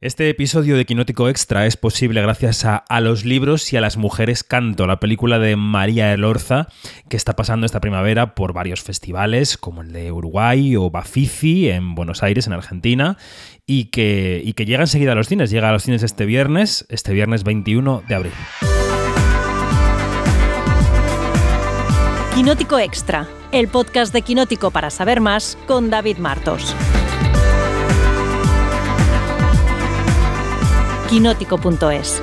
Este episodio de Quinótico Extra es posible gracias a los libros y a las mujeres canto, la película de María Elorza, que está pasando esta primavera por varios festivales, como el de Uruguay o Bafisi en Buenos Aires, en Argentina, y que, y que llega enseguida a los cines. Llega a los cines este viernes, este viernes 21 de abril. Quinótico Extra, el podcast de Quinótico para saber más con David Martos. quinótico.es.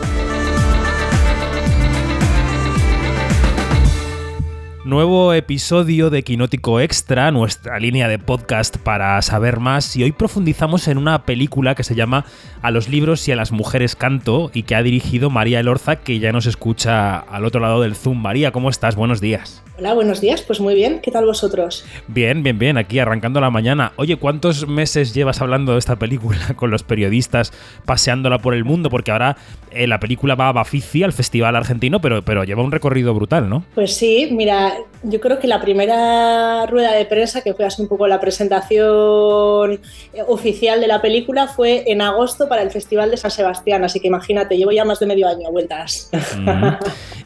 Nuevo episodio de Quinótico Extra, nuestra línea de podcast para saber más, y hoy profundizamos en una película que se llama A los libros y a las mujeres canto y que ha dirigido María Elorza, que ya nos escucha al otro lado del Zoom. María, ¿cómo estás? Buenos días. Hola, buenos días. Pues muy bien. ¿Qué tal vosotros? Bien, bien, bien. Aquí arrancando la mañana. Oye, ¿cuántos meses llevas hablando de esta película con los periodistas, paseándola por el mundo? Porque ahora eh, la película va a Bafisi, al Festival Argentino, pero, pero lleva un recorrido brutal, ¿no? Pues sí, mira, yo creo que la primera rueda de prensa, que fue así un poco la presentación eh, oficial de la película, fue en agosto para el Festival de San Sebastián. Así que imagínate, llevo ya más de medio año a vueltas.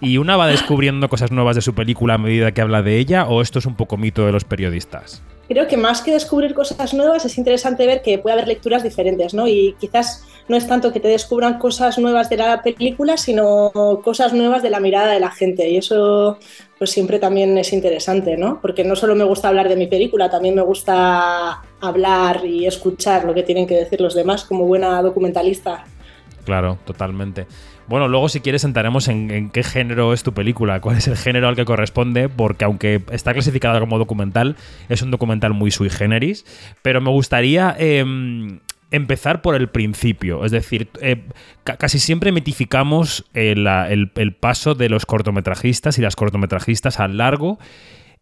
Y una va descubriendo cosas nuevas de su película a medida que habla de ella o esto es un poco mito de los periodistas? Creo que más que descubrir cosas nuevas es interesante ver que puede haber lecturas diferentes, ¿no? Y quizás no es tanto que te descubran cosas nuevas de la película, sino cosas nuevas de la mirada de la gente. Y eso pues siempre también es interesante, ¿no? Porque no solo me gusta hablar de mi película, también me gusta hablar y escuchar lo que tienen que decir los demás como buena documentalista. Claro, totalmente. Bueno, luego si quieres entraremos en, qué género es tu película, cuál es el género al que corresponde, porque aunque está clasificada como documental, es un documental muy sui generis, pero me gustaría... Em, empezar por el principio. Es decir, eh, casi siempre mitificamos el, el, paso de los cortometrajistas y las cortometrajistas al largo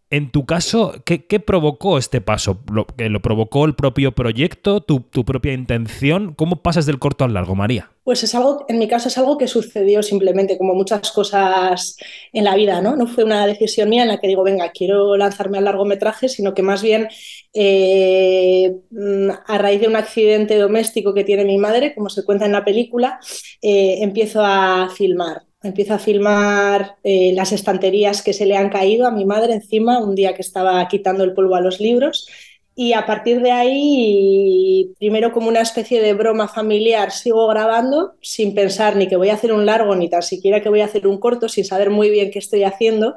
en tu caso, ¿qué, provocó este paso? ¿Lo, ¿Lo, provocó el propio proyecto, tu, propia intención? ¿Cómo pasas del corto al largo, María? Pues es algo, en mi caso es algo que sucedió simplemente, como muchas cosas en la vida, ¿no? No fue una decisión mía en la que digo, venga, quiero lanzarme al largometraje, sino que más bien eh, a raíz de un accidente doméstico que tiene mi madre, como se cuenta en la película, eh, empiezo a filmar empiezo a filmar eh, las estanterías que se le han caído a mi madre encima un día que estaba quitando el polvo a los libros. Y a partir de ahí, primero como una especie de broma familiar, sigo grabando sin pensar ni que voy a hacer un largo, ni tan siquiera que voy a hacer un corto, sin saber muy bien qué estoy haciendo.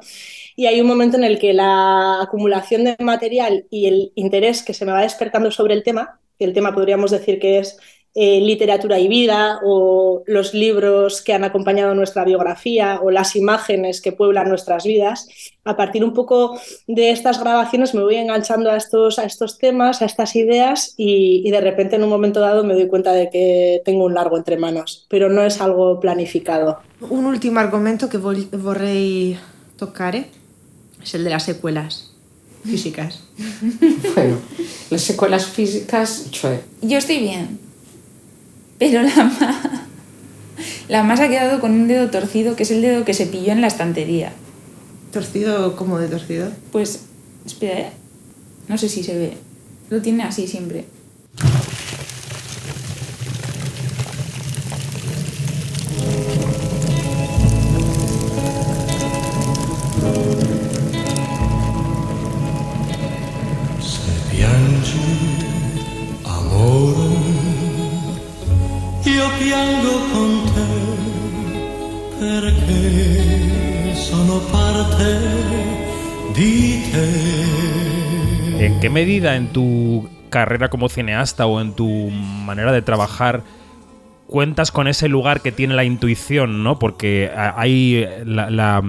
Y hay un momento en el que la acumulación de material y el interés que se me va despertando sobre el tema, el tema podríamos decir que es eh, literatura y vida o los libros que han acompañado nuestra biografía o las imágenes que pueblan nuestras vidas. A partir un poco de estas grabaciones me voy enganchando a estos, a estos temas, a estas ideas y, de repente en un momento dado me doy cuenta de que tengo un largo entre manos, pero no es algo planificado. Un último argumento que vorrei tocar es el de las secuelas físicas. bueno, las secuelas físicas, Yo estoy bien pero la más, la más ha quedado con un dedo torcido, que es el dedo que se pilló en la estantería. ¿Torcido como de torcido? Pues, espera, ¿eh? no sé si se ve. Lo tiene así siempre. ¿En qué medida en tu carrera como cineasta o en tu manera de trabajar cuentas con ese lugar que tiene la intuición, ¿no? Porque hay la,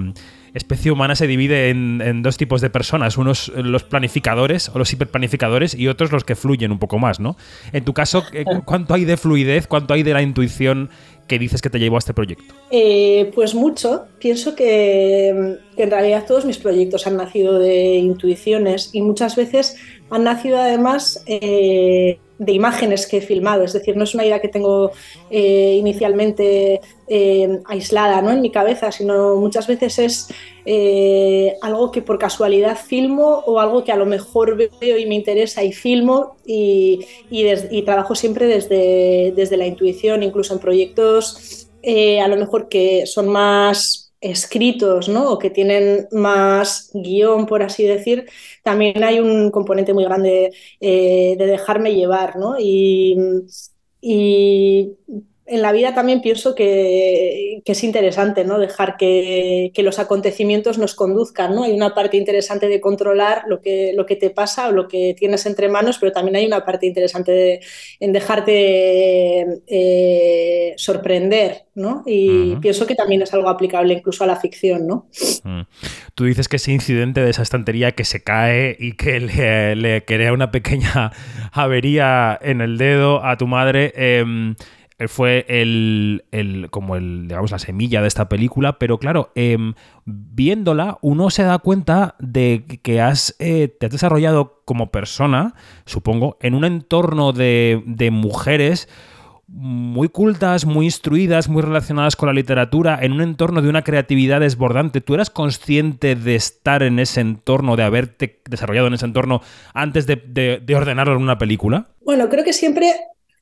especie humana se divide en, dos tipos de personas, unos los planificadores o los hiperplanificadores y otros los que fluyen un poco más, ¿no? En tu caso, ¿cuánto hay de fluidez, cuánto hay de la intuición ¿Qué dices que te llevó a este proyecto? Eh, pues mucho. Pienso que, en realidad todos mis proyectos han nacido de intuiciones y muchas veces han nacido además eh, de imágenes que he filmado, es decir, no es una idea que tengo eh, inicialmente eh, aislada ¿no? en mi cabeza, sino muchas veces es eh, algo que por casualidad filmo o algo que a lo mejor veo y me interesa y filmo y, y, trabajo siempre desde, desde, la intuición, incluso en proyectos a lo mejor que son más escritos, ¿no? O que tienen más guion, por así decir, también hay un componente muy grande eh, de dejarme llevar, ¿no? Y, y en la vida también pienso que, es interesante ¿no? dejar que, los acontecimientos nos conduzcan. ¿no? Hay una parte interesante de controlar lo que, lo que te pasa o lo que tienes entre manos, pero también hay una parte interesante en dejarte eh, sorprender. ¿no? Y pienso que también es algo aplicable incluso a la ficción. ¿no? Mm. Tú dices que ese incidente de esa estantería que se cae y que le, crea una pequeña avería en el dedo a tu madre. Em, fue el, como el, digamos, la semilla de esta película, pero claro, em, viéndola, uno se da cuenta de que has, eh, te has desarrollado como persona, supongo, en un entorno de, de mujeres muy cultas, muy instruidas, muy relacionadas con la literatura, en un entorno de una creatividad desbordante. ¿Tú eras consciente de estar en ese entorno, de haberte desarrollado en ese entorno antes de, de, de ordenarlo en una película? Bueno, creo que siempre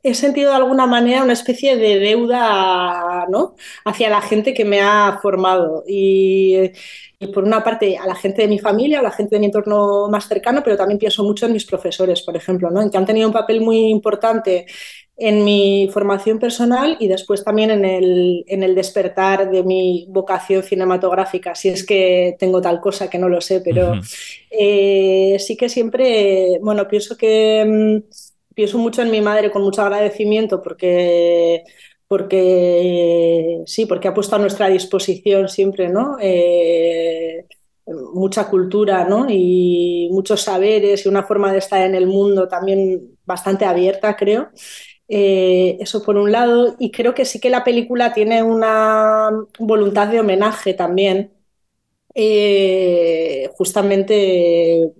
he sentido de alguna manera una especie de deuda ¿no? hacia la gente que me ha formado. Y, por una parte a la gente de mi familia, a la gente de mi entorno más cercano, pero también pienso mucho en mis profesores, por ejemplo, ¿no? en que han tenido un papel muy importante en mi formación personal y después también en el, en el despertar de mi vocación cinematográfica, si es que tengo tal cosa que no lo sé, pero eh, sí que siempre, bueno, pienso que mm, pienso mucho en mi madre con mucho agradecimiento porque, porque sí, porque ha puesto a nuestra disposición siempre, ¿no? Eh, mucha cultura, ¿no? Y muchos saberes y una forma de estar en el mundo también bastante abierta, creo. Eh, eso por un lado, y creo que sí que la película tiene una voluntad de homenaje también, eh, justamente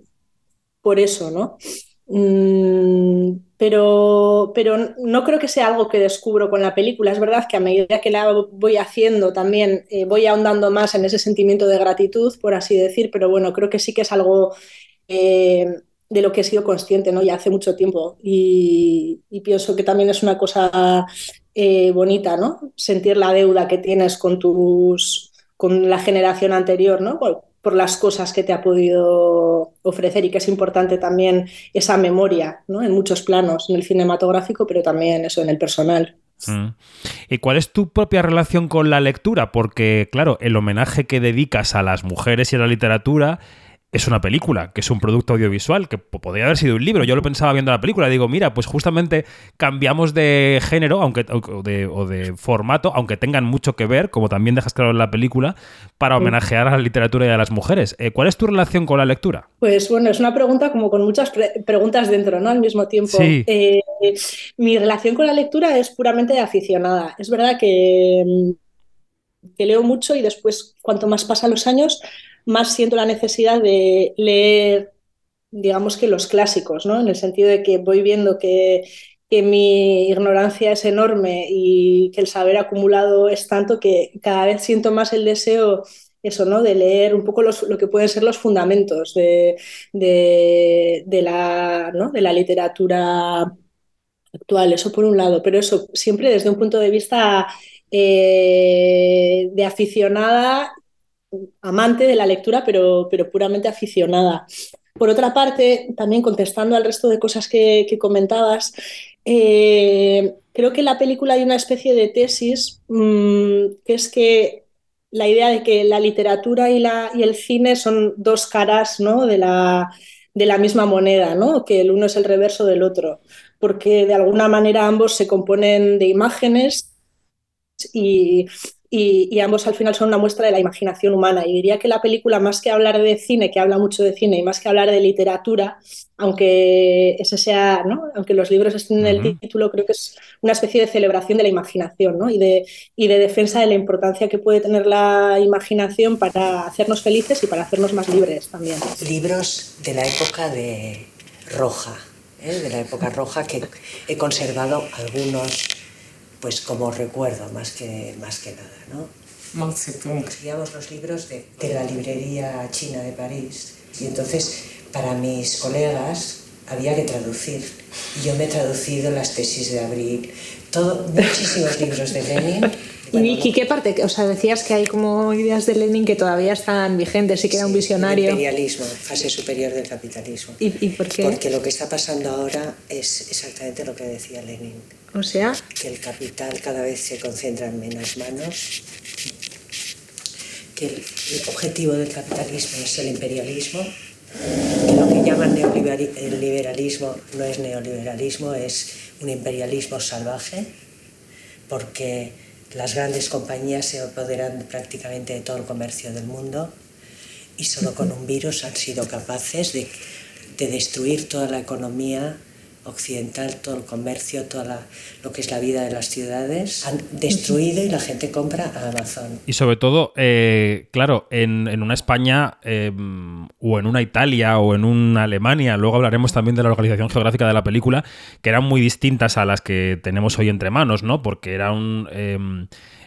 por eso, ¿no? Mm, pero, pero no creo que sea algo que descubro con la película. Es verdad que a medida que la voy haciendo también eh, voy ahondando más en ese sentimiento de gratitud, por así decir, pero bueno, creo que sí que es algo eh, de lo que he sido consciente ¿no? ya hace mucho tiempo y, pienso que también es una cosa eh, bonita, ¿no? Sentir la deuda que tienes con tus con la generación anterior, ¿no? Por las cosas que te ha podido ofrecer y que es importante también esa memoria ¿no? en muchos planos, en el cinematográfico, pero también eso en el personal. Mm. ¿Y cuál es tu propia relación con la lectura? Porque, claro, el homenaje que dedicas a las mujeres y a la literatura es una película, que es un producto audiovisual, que podría haber sido un libro. Yo lo pensaba viendo la película, digo, mira, pues justamente cambiamos de género aunque, o, de, formato, aunque tengan mucho que ver, como también dejas claro en la película, para homenajear a la literatura y a las mujeres. Eh, ¿Cuál es tu relación con la lectura? Pues bueno, es una pregunta como con muchas preguntas dentro, ¿no? Al mismo tiempo. Eh, mi relación con la lectura es puramente aficionada. Es verdad que, que leo mucho y después, cuanto más pasan los años, más siento la necesidad de leer, digamos que los clásicos, ¿no? En el sentido de que voy viendo que, mi ignorancia es enorme y que el saber acumulado es tanto que cada vez siento más el deseo eso, ¿no? De leer un poco lo que pueden ser los fundamentos de, la, de la literatura actual, eso por un lado, pero eso siempre desde un punto de vista eh, de aficionada amante de la lectura, pero, pero puramente aficionada. Por otra parte, también contestando al resto de cosas que, comentabas, eh, creo que en la película hay una especie de tesis mm, que es que la idea de que la literatura y, la, y el cine son dos caras ¿no? de, la, de la misma moneda, ¿no? que el uno es el reverso del otro, porque de alguna manera ambos se componen de imágenes y, y, ambos al final son una muestra de la imaginación humana. Y diría que la película, más que hablar de cine, que habla mucho de cine, y más que hablar de literatura, aunque ese sea, ¿no? aunque los libros estén en el título, creo que es una especie de celebración de la imaginación ¿no? y, de, y de defensa de la importancia que puede tener la imaginación para hacernos felices y para hacernos más libres también. Libros de la época de Roja, ¿eh? de la época roja, que he conservado algunos pues como recuerdo más que, más que nada. ¿no? Escribíamos los libros de, de la librería china de París y entonces para mis colegas había que traducir. Y yo me he traducido las tesis de Abril, todo, muchísimos libros de Lenin. ¿Y Vicky, qué parte? O sea, decías que hay como ideas de Lenin que todavía están vigentes y que era un visionario. El imperialismo, fase superior del capitalismo. ¿Y, ¿Y, por qué? Porque lo que está pasando ahora es exactamente lo que decía Lenin. O sea. Que el capital cada vez se concentra en menos manos, que el, el objetivo del capitalismo es el imperialismo lo que llaman neoliberalismo no es neoliberalismo, es un imperialismo salvaje, porque las grandes compañías se apoderan prácticamente de todo el comercio del mundo y solo con un virus han sido capaces de, de destruir toda la economía occidental, todo el comercio, toda lo que es la vida de las ciudades, han destruido y la gente compra a Amazon. Y sobre todo, eh, claro, en, en, una España eh, o en una Italia o en una Alemania, luego hablaremos también de la localización geográfica de la película, que eran muy distintas a las que tenemos hoy entre manos, ¿no? Porque era un... Eh,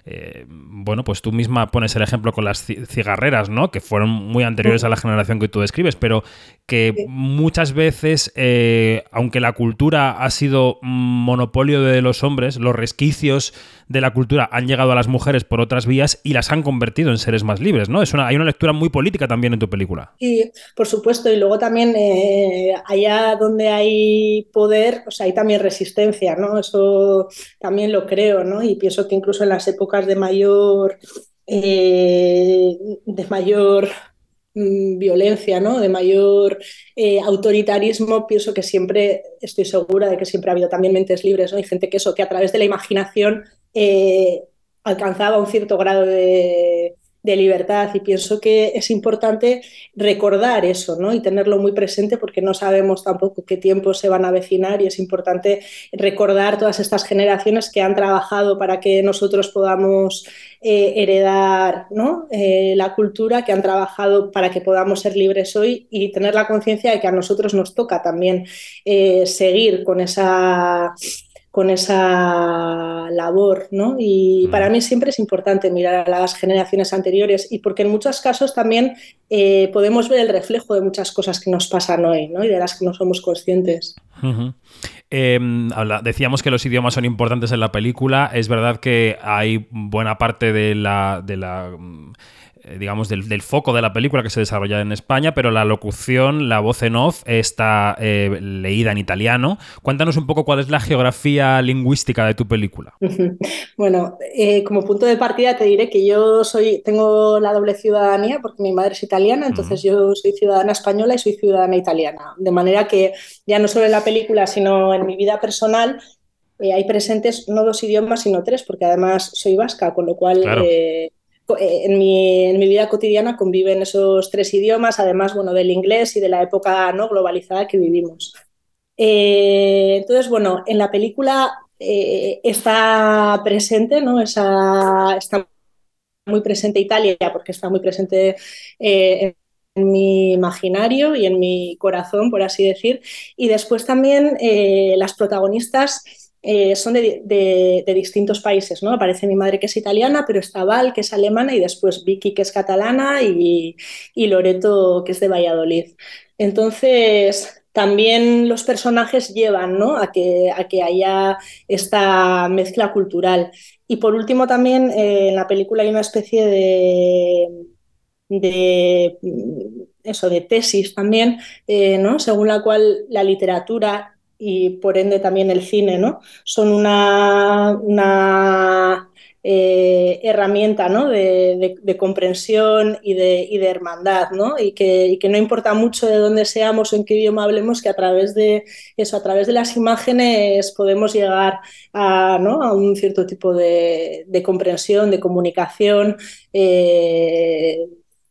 eh, bueno, pues tú misma pones el ejemplo con las cigarreras, ¿no? Que fueron muy anteriores a la generación que tú describes, pero que muchas veces, eh, aunque la cultura ha sido monopolio de los hombres, los resquicios de la cultura han llegado a las mujeres por otras vías y las han convertido en seres más libres, ¿no? Es una, hay una lectura muy política también en tu película. Sí, por supuesto, y luego también eh, allá donde hay poder, o sea, hay también resistencia, ¿no? Eso también lo creo, ¿no? Y pienso que incluso en las de mayor, eh, de mayor mm, violencia, ¿no? de mayor eh, autoritarismo, pienso que siempre, estoy segura de que siempre ha habido también mentes libres, ¿no? y gente que eso, que a través de la imaginación eh, alcanzaba un cierto grado de, de, libertad y pienso que es importante recordar eso ¿no? y tenerlo muy presente porque no sabemos tampoco qué tiempos se van a avecinar y es importante recordar todas estas generaciones que han trabajado para que nosotros podamos eh, heredar ¿no? eh, la cultura, que han trabajado para que podamos ser libres hoy y tener la conciencia de que a nosotros nos toca también eh, seguir con esa con esa labor, ¿no? Y para mí siempre es importante mirar a las generaciones anteriores y porque en muchos casos también eh, podemos ver el reflejo de muchas cosas que nos pasan hoy, ¿no? Y de las que no somos conscientes. Uh -huh. eh, habla, decíamos que los idiomas son importantes en la película. Es verdad que hay buena parte de la, de la digamos, del, del, foco de la película que se desarrolla en España, pero la locución, la voz en off está eh, leída en italiano. Cuéntanos un poco cuál es la geografía lingüística de tu película. Bueno, eh, como punto de partida te diré que yo soy, tengo la doble ciudadanía porque mi madre es italiana, entonces uh -huh. yo soy ciudadana española y soy ciudadana italiana. De manera que ya no solo en la película, sino en mi vida personal, eh, hay presentes no dos idiomas, sino tres, porque además soy vasca, con lo cual... Claro. Eh, en mi, en mi, vida cotidiana conviven esos tres idiomas, además bueno, del inglés y de la época ¿no? globalizada que vivimos. Eh, entonces, bueno, en la película eh, está presente, ¿no? Esa, está muy presente Italia porque está muy presente eh, en mi imaginario y en mi corazón, por así decir. Y después también eh, las protagonistas eh, son de, distintos países, ¿no? Aparece mi madre que es italiana, pero está Val, que es alemana, y después Vicky, que es catalana, y, y Loreto, que es de Valladolid. Entonces, también los personajes llevan ¿no? a, que, a que haya esta mezcla cultural. Y por último, también eh, en la película hay una especie de, de eso, de tesis también, eh, ¿no? según la cual la literatura y por ende también el cine, ¿no? Son una, una eh, herramienta ¿no? de, de, de, comprensión y de, y de hermandad, ¿no? Y que, y que, no importa mucho de dónde seamos o en qué idioma hablemos, que a través de eso, a través de las imágenes podemos llegar a, ¿no? a un cierto tipo de, comprensión, de comunicación. Eh,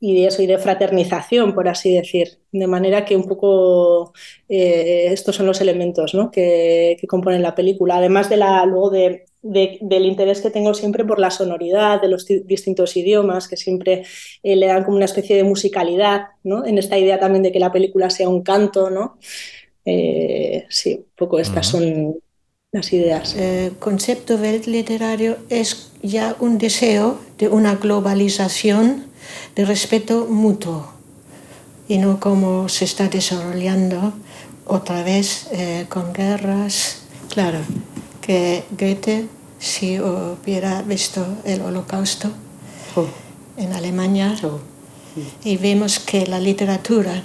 y de eso, y de fraternización, por así decir. De manera que un poco eh, estos son los elementos ¿no? que, que, componen la película. Además de la, luego de, de, del interés que tengo siempre por la sonoridad de los distintos idiomas, que siempre eh, le dan como una especie de musicalidad, ¿no? En esta idea también de que la película sea un canto, ¿no? Eh, sí, un poco estas son las ideas. El concepto del literario es ya un deseo de una globalización de respeto mutuo y no como se está desarrollando otra vez eh, con guerras. Claro, que Goethe, si hubiera visto el holocausto Oh, en Alemania, oh. y vemos que la literatura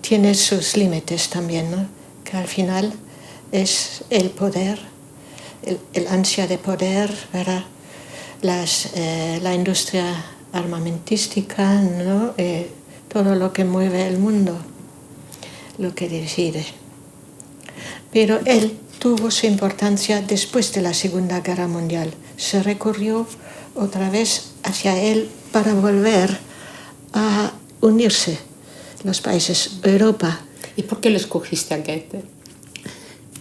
tiene sus límites también, ¿no? que al final es el poder, el, el ansia de poder, ¿verdad? Las, eh, la industria armamentística, ¿no? Eh, todo lo que mueve el mundo, lo que decide. Pero él tuvo su importancia después de la Segunda Guerra Mundial. Se recurrió otra vez hacia él para volver a unirse los países, Europa. ¿Y por qué lo escogiste a Goethe?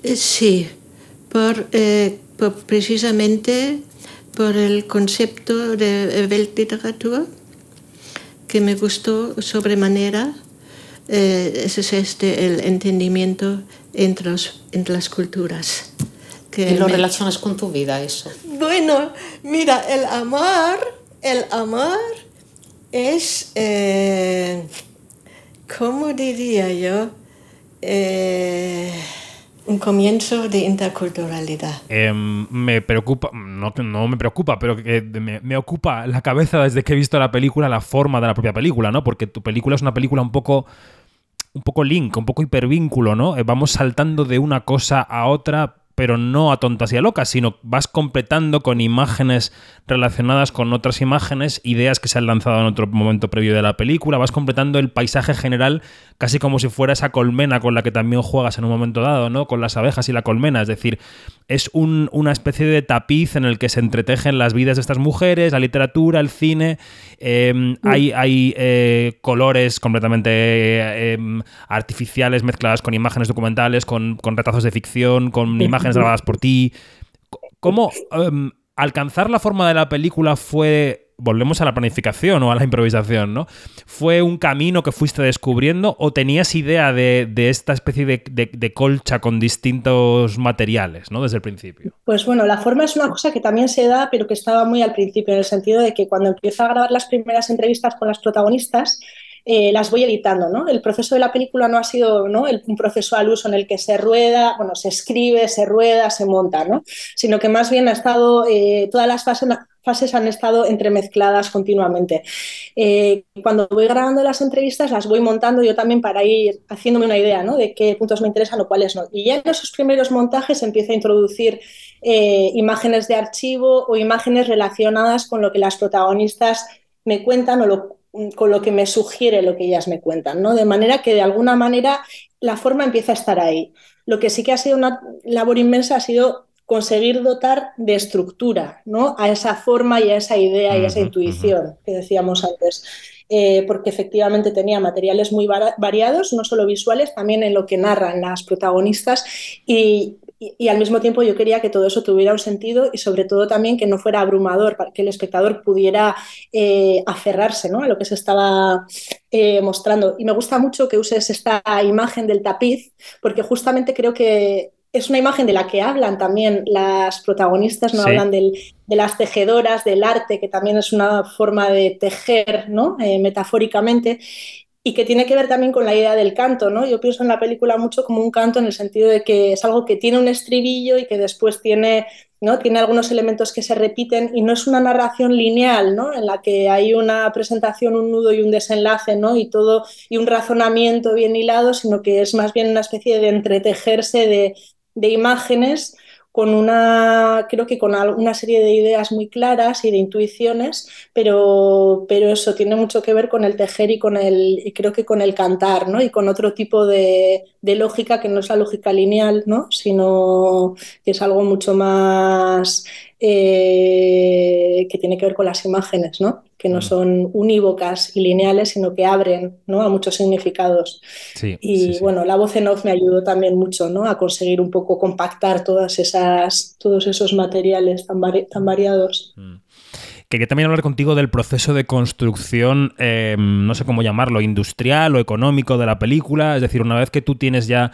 Eh, Sí, por, eh, por- precisamente por el concepto de Weltliteratur que me gustó sobremanera. Eh, ese es este, el entendimiento entre, los- entre las culturas. Que ¿Y lo me- relacionas con tu vida eso? Bueno, mira, el amor, el amor es, eh, ¿cómo diría yo? Eh, un comienzo de interculturalidad. Em, me preocupa, no, no me preocupa, pero que me, me ocupa la cabeza desde que he visto la película la forma de la propia película, ¿no? Porque tu película es una película un poco un poco link, un poco hipervínculo, ¿no? Eh, Vamos saltando de una cosa a otra, pero no a tontas y a locas, sino vas completando con imágenes relacionadas con otras imágenes, ideas que se han lanzado en otro momento previo de la película, vas completando el paisaje general casi como si fuera esa colmena con la que también juegas en un momento dado, ¿no? Con las abejas y la colmena, es decir, es un- una especie de tapiz en el que se entretejen las vidas de estas mujeres, la literatura, el cine, eh, hay, hay eh, colores completamente eh, em, artificiales mezcladas con imágenes documentales, con, con retazos de ficción, con imágenes grabadas por ti. ¿Cómo em, alcanzar la forma de la película fue, volvemos a la planificación o a la improvisación, ¿no? ¿Fue un camino que fuiste descubriendo o tenías idea de, esta especie de- de colcha con distintos materiales, ¿no? Desde el principio. Pues bueno, la forma es una cosa que también se da, pero que estaba muy al principio, en el sentido de que cuando empiezo a grabar las primeras entrevistas con las protagonistas, eh, las voy editando, ¿no? El proceso de la película no ha sido ¿no? un proceso al uso en el que se rueda, bueno, se escribe, se rueda, se monta, ¿no? Sino que más bien ha estado, eh, todas las fases, fases han estado entremezcladas continuamente. Eh, cuando voy grabando las entrevistas, las voy montando yo también para ir haciéndome una idea, ¿no? De qué puntos me interesan o cuáles no. Y ya en esos primeros montajes empiezo a introducir imágenes de archivo o imágenes relacionadas con lo que las protagonistas me cuentan o lo- con lo que me sugiere lo que ellas me cuentan, ¿no? De manera que de alguna manera la forma empieza a estar ahí. Lo que sí que ha sido una labor inmensa ha sido conseguir dotar de estructura, ¿no? A esa forma y a esa idea y a esa intuición que decíamos antes. Eh, porque efectivamente tenía materiales muy variados, no solo visuales, también en lo que narran las protagonistas y, y- y al mismo tiempo yo quería que todo eso tuviera un sentido y sobre todo también que no fuera abrumador, para que el espectador pudiera eh, aferrarse ¿no? a lo que se estaba eh, mostrando. Y me gusta mucho que uses esta imagen del tapiz porque justamente creo que es una imagen de la que hablan también las protagonistas, no Sí. hablan del, de las tejedoras, del arte, que también es una forma de tejer ¿no? Eh, metafóricamente y que tiene que ver también con la idea del canto, ¿no? Yo pienso en la película mucho como un canto en el sentido de que es algo que tiene un estribillo y que después tiene, ¿no? Tiene algunos elementos que se repiten y no es una narración lineal, ¿no? En la que hay una presentación, un nudo y un desenlace, ¿no? Y todo y un razonamiento bien hilado, sino que es más bien una especie de entretejerse de, de imágenes con una, creo que con una serie de ideas muy claras y de intuiciones, pero, pero eso tiene mucho que ver con el tejer y con el, y creo que con el cantar, ¿no? Y con otro tipo de, de lógica que no es la lógica lineal, ¿no? Sino que es algo mucho más eh, que tiene que ver con las imágenes, ¿no? Que no Mm. son unívocas y lineales, sino que abren, ¿no? A muchos significados. Sí. Y sí, sí. bueno, la voz en off me ayudó también mucho, ¿no? A conseguir un poco compactar todas esas, todos esos materiales tan, vari- tan variados. Mm. quería también hablar contigo del proceso de construcción, eh, no sé cómo llamarlo, industrial o económico de la película. Es decir, una vez que tú tienes ya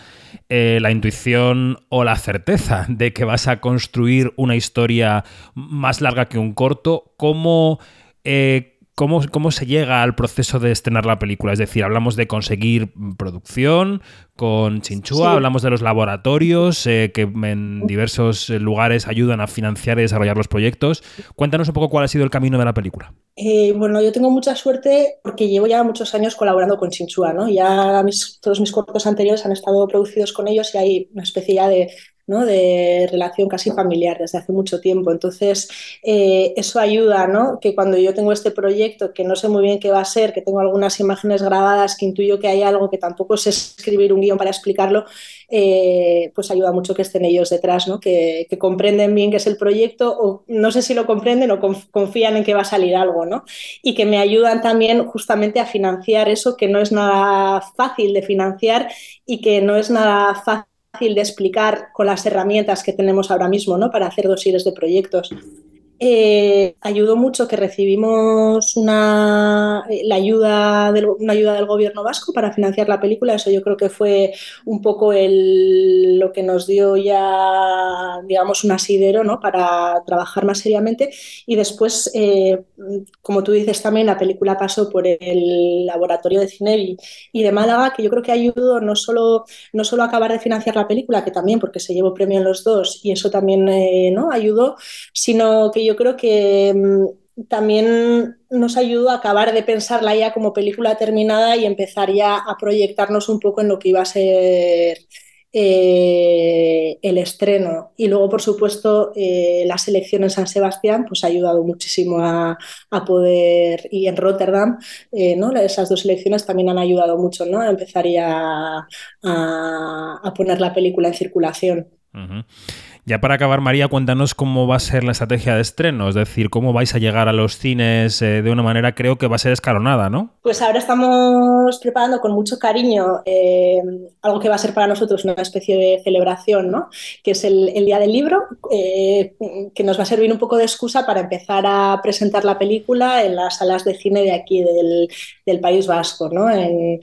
eh, la intuición o la certeza de que vas a construir una historia más larga que un corto, ¿cómo... Eh, ¿Cómo, ¿Cómo, se llega al proceso de estrenar la película? Es decir, hablamos de conseguir producción con Chinchua, sí. hablamos de los laboratorios eh, que en diversos lugares ayudan a financiar y desarrollar los proyectos. Cuéntanos un poco cuál ha sido el camino de la película. Eh, bueno, yo tengo mucha suerte porque llevo ya muchos años colaborando con Chinchua, ¿no? Ya mis, todos mis cortos anteriores han estado producidos con ellos y hay una especie ya de de relación casi familiar desde hace mucho tiempo. Entonces, eh, eso ayuda, ¿no? Que cuando yo tengo este proyecto, que no sé muy bien qué va a ser, que tengo algunas imágenes grabadas, que intuyo que hay algo que tampoco sé escribir un guion para explicarlo, eh, pues ayuda mucho que estén ellos detrás, ¿no? Que, que, comprenden bien qué es el proyecto, o no sé si lo comprenden o confían en que va a salir algo, ¿no? Y que me ayudan también justamente a financiar eso, que no es nada fácil de financiar y que no es nada fácil fácil de explicar con las herramientas que tenemos ahora mismo ¿no? para hacer dosieres de proyectos. Eh, ayudó mucho que recibimos una, la ayuda del, una ayuda del gobierno vasco para financiar la película. Eso yo creo que fue un poco el, lo que nos dio ya, digamos, un asidero ¿no? para trabajar más seriamente. Y después, eh, como tú dices también, la película pasó por el laboratorio de cine y de Málaga, que yo creo que ayudó no solo, no solo a acabar de financiar la película, que también porque se llevó premio en los dos y eso también eh, ¿no? ayudó, sino que yo creo que mmm, también nos ayudó a acabar de pensarla ya como película terminada y empezar ya a proyectarnos un poco en lo que iba a ser eh, el estreno. Y luego, por supuesto, eh, la selección en San Sebastián pues, ha ayudado muchísimo a, a poder, y en Rotterdam, eh, ¿no? esas dos selecciones también han ayudado mucho ¿no? a empezar ya a, a poner la película en circulación. Ya para acabar, María, cuéntanos cómo va a ser la estrategia de estreno, es decir, cómo vais a llegar a los cines eh, de una manera, creo que va a ser escalonada, ¿no? Pues ahora estamos preparando con mucho cariño eh, algo que va a ser para nosotros una especie de celebración, ¿no? Que es el, Día del Libro, eh, que nos va a servir un poco de excusa para empezar a presentar la película en las salas de cine de aquí del, del País Vasco, ¿no? En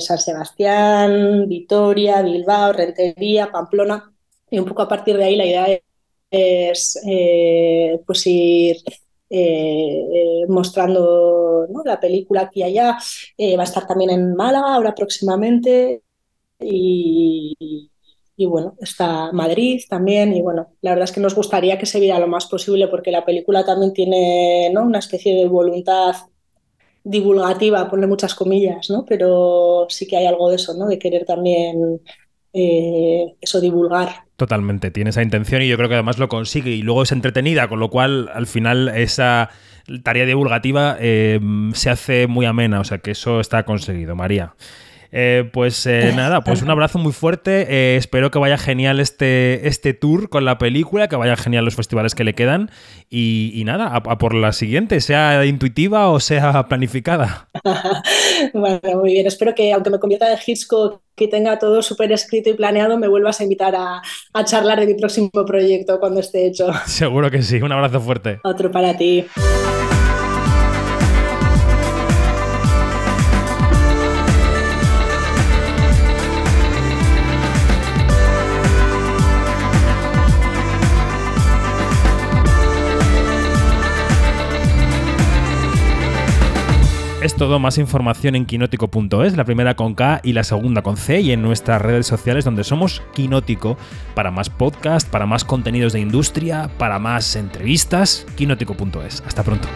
San Sebastián, Vitoria, Bilbao, Rentería, Pamplona y un poco a partir de ahí la idea es eh, pues ir eh, mostrando la película aquí y allá. Eh, va a estar también en Málaga ahora próximamente y, y, bueno, está Madrid también y bueno, la verdad es que nos gustaría que se viera lo más posible porque la película también tiene ¿no? una especie de voluntad divulgativa, ponle muchas comillas, ¿no? pero sí que hay algo de eso, ¿no? de querer también eso divulgar. Totalmente, tiene esa intención y yo creo que además lo consigue y luego es entretenida, con lo cual al final esa tarea divulgativa eh, se hace muy amena, o sea que eso está conseguido, María. Eh, pues eh, nada, pues un abrazo muy fuerte. Eh, espero que vaya genial este, este tour con la película, que vaya genial los festivales que le quedan. Y, y nada, a, a, por la siguiente, sea intuitiva o sea planificada. bueno, muy bien. Espero que, aunque me convierta de Hitchcock que tenga todo súper escrito y planeado, me vuelvas a invitar a, a charlar de mi próximo proyecto cuando esté hecho. Seguro que sí. Un abrazo fuerte. Otro para ti. Todo, más información en quinótico.es, la primera con K y la segunda con C, y en nuestras redes sociales donde somos Quinótico, para más podcast, para más contenidos de industria, para más entrevistas, quinótico.es. Hasta pronto.